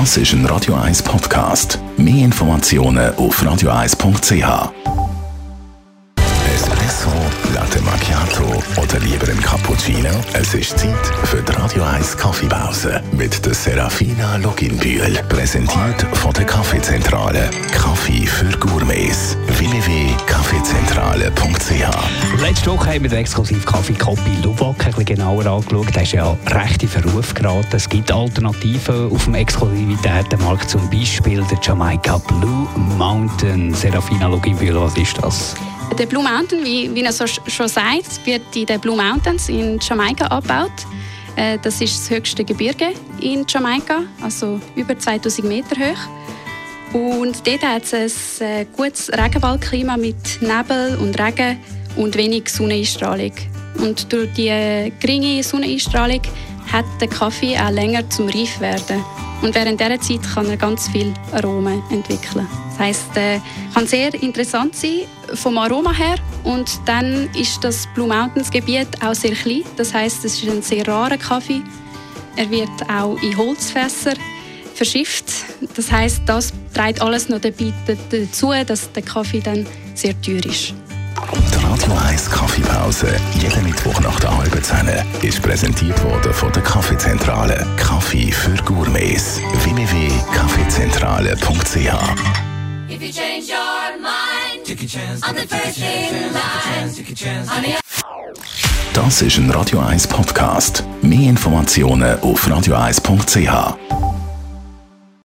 Das ist ein Radio 1 Podcast. Mehr Informationen auf radio1.ch. Espresso, Latte Macchiato oder lieber ein Cappuccino? Es ist Zeit für die Radio 1 Kaffeepause mit der Serafina Loginbühl. Präsentiert von der Kaffeezentrale. Kaffee für Gourmets. Letzte Woche haben wir den exklusiv Kaffee Copy Luwak ein genauer angeschaut. Der ist ja recht in Verruf geraten. Es gibt Alternativen auf dem Exklusivitätenmarkt, zum Beispiel der Jamaica Blue Mountain. Serafina Loginbühl, was ist das? Der Blue Mountain, wie, wie er so schon sagt, wird in den Blue Mountains in Jamaika abgebaut. Äh, Das ist das höchste Gebirge in Jamaika, also über 2000 Meter hoch. Und dort hat es ein äh, gutes Regenwaldklima mit Nebel und Regen und wenig Sonneneinstrahlung. Und durch die äh, geringe Sonneneinstrahlung hat der Kaffee auch länger zum Reif werden. Und während dieser Zeit kann er ganz viel Aromen entwickeln. Das heisst, äh, kann sehr interessant sein vom Aroma her. Und dann ist das Blue Mountains Gebiet auch sehr klein. Das heißt, es ist ein sehr rarer Kaffee. Er wird auch in Holzfässer verschifft. Das heißt, das trägt alles noch dazu, dass der Kaffee dann sehr teuer ist. Die Radio 1 Kaffeepause, jeden Mittwoch nach der halben Zehn, ist präsentiert worden von der Kaffeezentrale. Kaffee für Gourmets. www.kaffeezentrale.ch If you change your mind on the first in line, honey, Das ist ein Radio 1 Podcast. Mehr Informationen auf radio1.ch.